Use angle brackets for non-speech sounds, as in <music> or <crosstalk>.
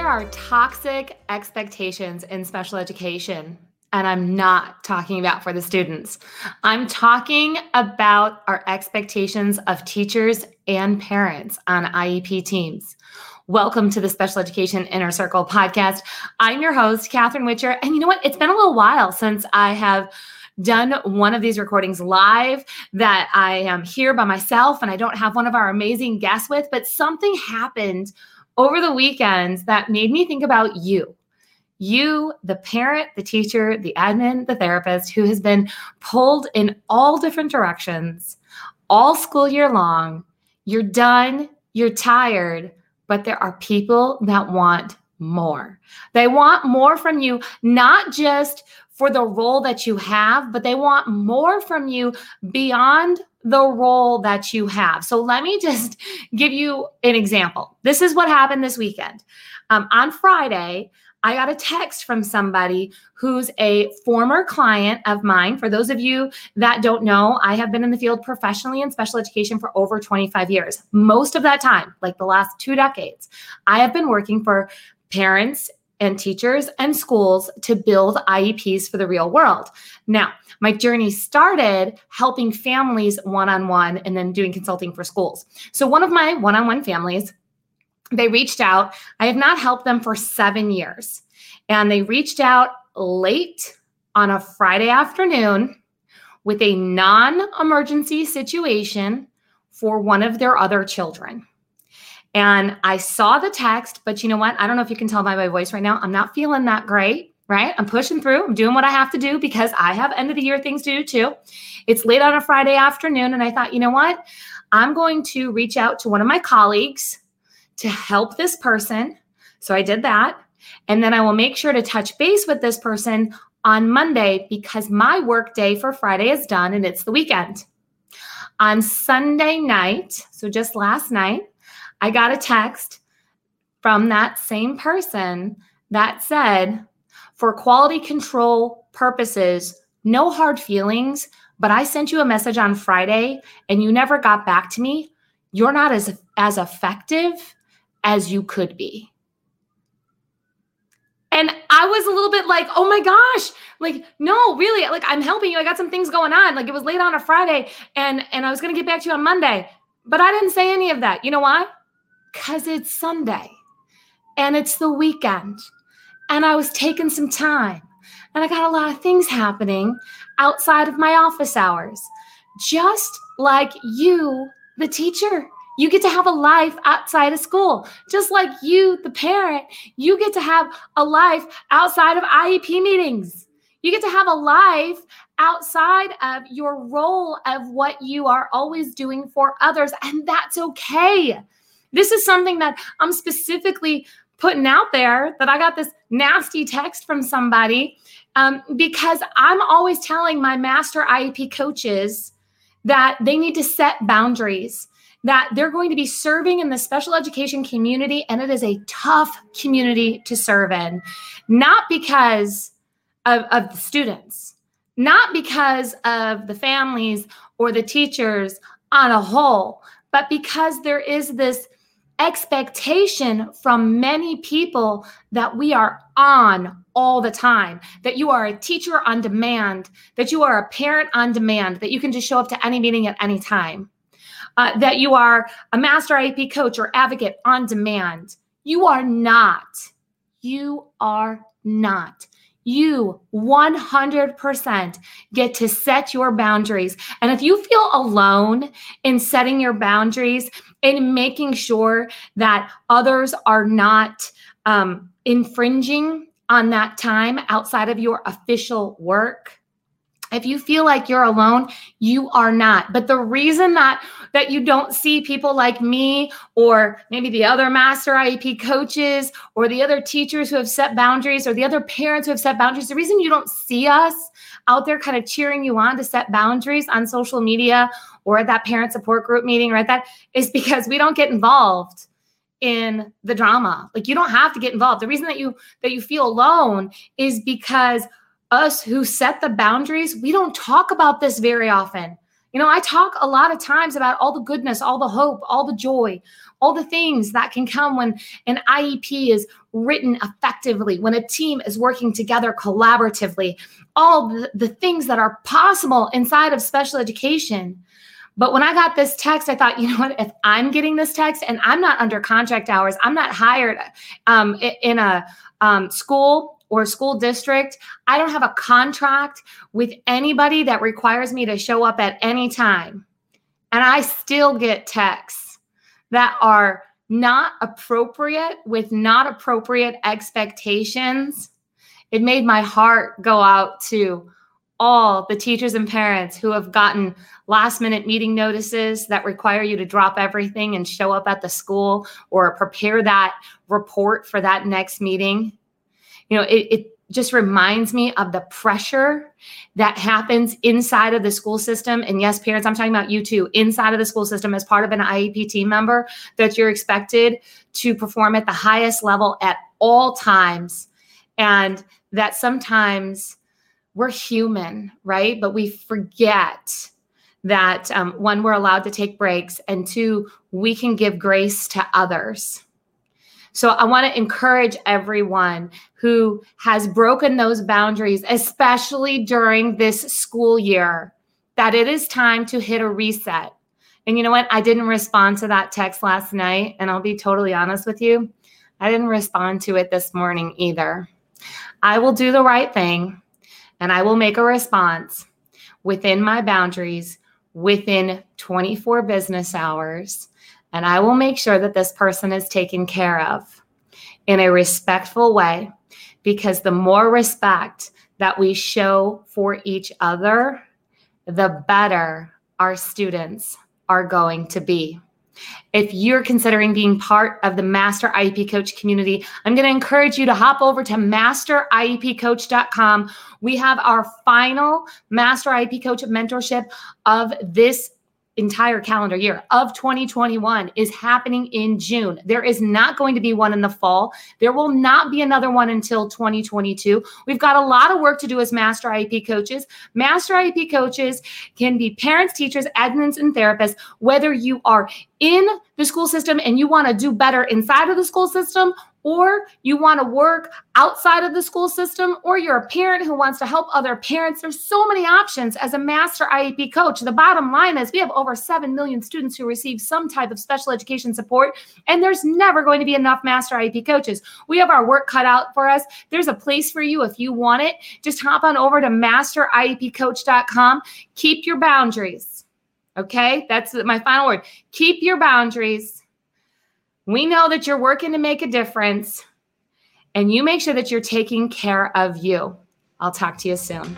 There are toxic expectations in special education, and I'm not talking about for the students. I'm talking about our expectations of teachers and parents on IEP teams. Welcome to the Special Education Inner Circle podcast. I'm your host, Catherine Whitcher. And you know what? It's been a little while since I have done one of these recordings live that I am here by myself and I don't have one of our amazing guests with, but something happened over the weekends that made me think about you. You, the parent, the teacher, the admin, the therapist who has been pulled in all different directions all school year long. You're done, you're tired, but there are people that want more. They want more from you, not just for the role that you have, but they want more from you beyond the role that you have. So let me just <laughs> give you an example. This is what happened this weekend. Um, on Friday, I got a text from somebody who's a former client of mine. For those of you that don't know, I have been in the field professionally in special education for over 25 years. Most of that time, like the last two decades, I have been working for parents and teachers and schools to build IEPs for the real world. Now, my journey started helping families one on one and then doing consulting for schools. So, one of my one on one families they reached out. I have not helped them for seven years. And they reached out late on a Friday afternoon with a non emergency situation for one of their other children. And I saw the text, but you know what? I don't know if you can tell by my voice right now. I'm not feeling that great, right? I'm pushing through. I'm doing what I have to do because I have end of the year things to do too. It's late on a Friday afternoon. And I thought, you know what? I'm going to reach out to one of my colleagues to help this person. So I did that. And then I will make sure to touch base with this person on Monday because my work day for Friday is done and it's the weekend. On Sunday night, so just last night, I got a text from that same person that said, for quality control purposes, no hard feelings, but I sent you a message on Friday and you never got back to me. You're not as as effective as you could be. And I was a little bit like, oh my gosh, like, no, really, like I'm helping you. I got some things going on. Like it was late on a Friday and and I was gonna get back to you on Monday. But I didn't say any of that. You know why? Because it's Sunday and it's the weekend. And I was taking some time. And I got a lot of things happening outside of my office hours. Just like you, the teacher. You get to have a life outside of school. Just like you, the parent, you get to have a life outside of IEP meetings. You get to have a life outside of your role of what you are always doing for others. And that's okay. This is something that I'm specifically putting out there that I got this nasty text from somebody um, because I'm always telling my master IEP coaches that they need to set boundaries that they're going to be serving in the special education community, and it is a tough community to serve in, not because of, of the students, not because of the families or the teachers on a whole, but because there is this expectation from many people that we are on all the time, that you are a teacher on demand, that you are a parent on demand, that you can just show up to any meeting at any time uh, that you are a master IEP coach or advocate on demand. You are not. You are not. You 100% get to set your boundaries. And if you feel alone in setting your boundaries and making sure that others are not um, infringing on that time outside of your official work, if you feel like you're alone you are not. But the reason that that you don't see people like me or maybe the other master iep coaches or the other teachers who have set boundaries or the other parents who have set boundaries the reason you don't see us out there kind of cheering you on to set boundaries on social media or at that parent support group meeting right? That is because we don't get involved in the drama. Like you don't have to get involved. The reason that you that you feel alone is because us who set the boundaries, we don't talk about this very often. You know, I talk a lot of times about all the goodness, all the hope, all the joy, all the things that can come when an IEP is written effectively, when a team is working together collaboratively, all the, the things that are possible inside of special education. But when I got this text, I thought, <laughs> you know what? If I'm getting this text and I'm not under contract hours, I'm not hired um, in a um, school or school district, I don't have a contract with anybody that requires me to show up at any time. And I still get texts that are not appropriate with not appropriate expectations. It made my heart go out to all the teachers and parents who have gotten last minute meeting notices that require you to drop everything and show up at the school or prepare that report for that next meeting. You know, it, it just reminds me of the pressure that happens inside of the school system. And yes, parents, I'm talking about you too, inside of the school system as part of an IEP team member, that you're expected to perform at the highest level at all times. And that sometimes we're human, right? But we forget that um, one, we're allowed to take breaks, and two, we can give grace to others. So I want to encourage everyone who has broken those boundaries, especially during this school year, that it is time to hit a reset. And you know what? I didn't respond to that text last night. And I'll be totally honest with you, I didn't respond to it this morning either. I will do the right thing and I will make a response within my boundaries within 24 business hours. And I will make sure that this person is taken care of in a respectful way because the more respect that we show for each other, the better our students are going to be. If you're considering being part of the Master IEP Coach community, I'm going to encourage you to hop over to masteriepcoach.com. We have our final Master IEP Coach mentorship of this entire calendar year of 2021 is happening in June. There is not going to be one in the fall. There will not be another one until 2022. We've got a lot of work to do as master IEP coaches. Master IEP coaches can be parents, teachers, admins, and therapists, whether you are in the school system and you want to do better inside of the school system or you want to work outside of the school system, or you're a parent who wants to help other parents, there's so many options as a master IEP coach. The bottom line is we have over 7 million students who receive some type of special education support, and there's never going to be enough master IEP coaches. We have our work cut out for us. There's a place for you if you want it. Just hop on over to masteriepcoach.com. Keep your boundaries. Okay, that's my final word. Keep your boundaries we know that you're working to make a difference, and you make sure that you're taking care of you. I'll talk to you soon.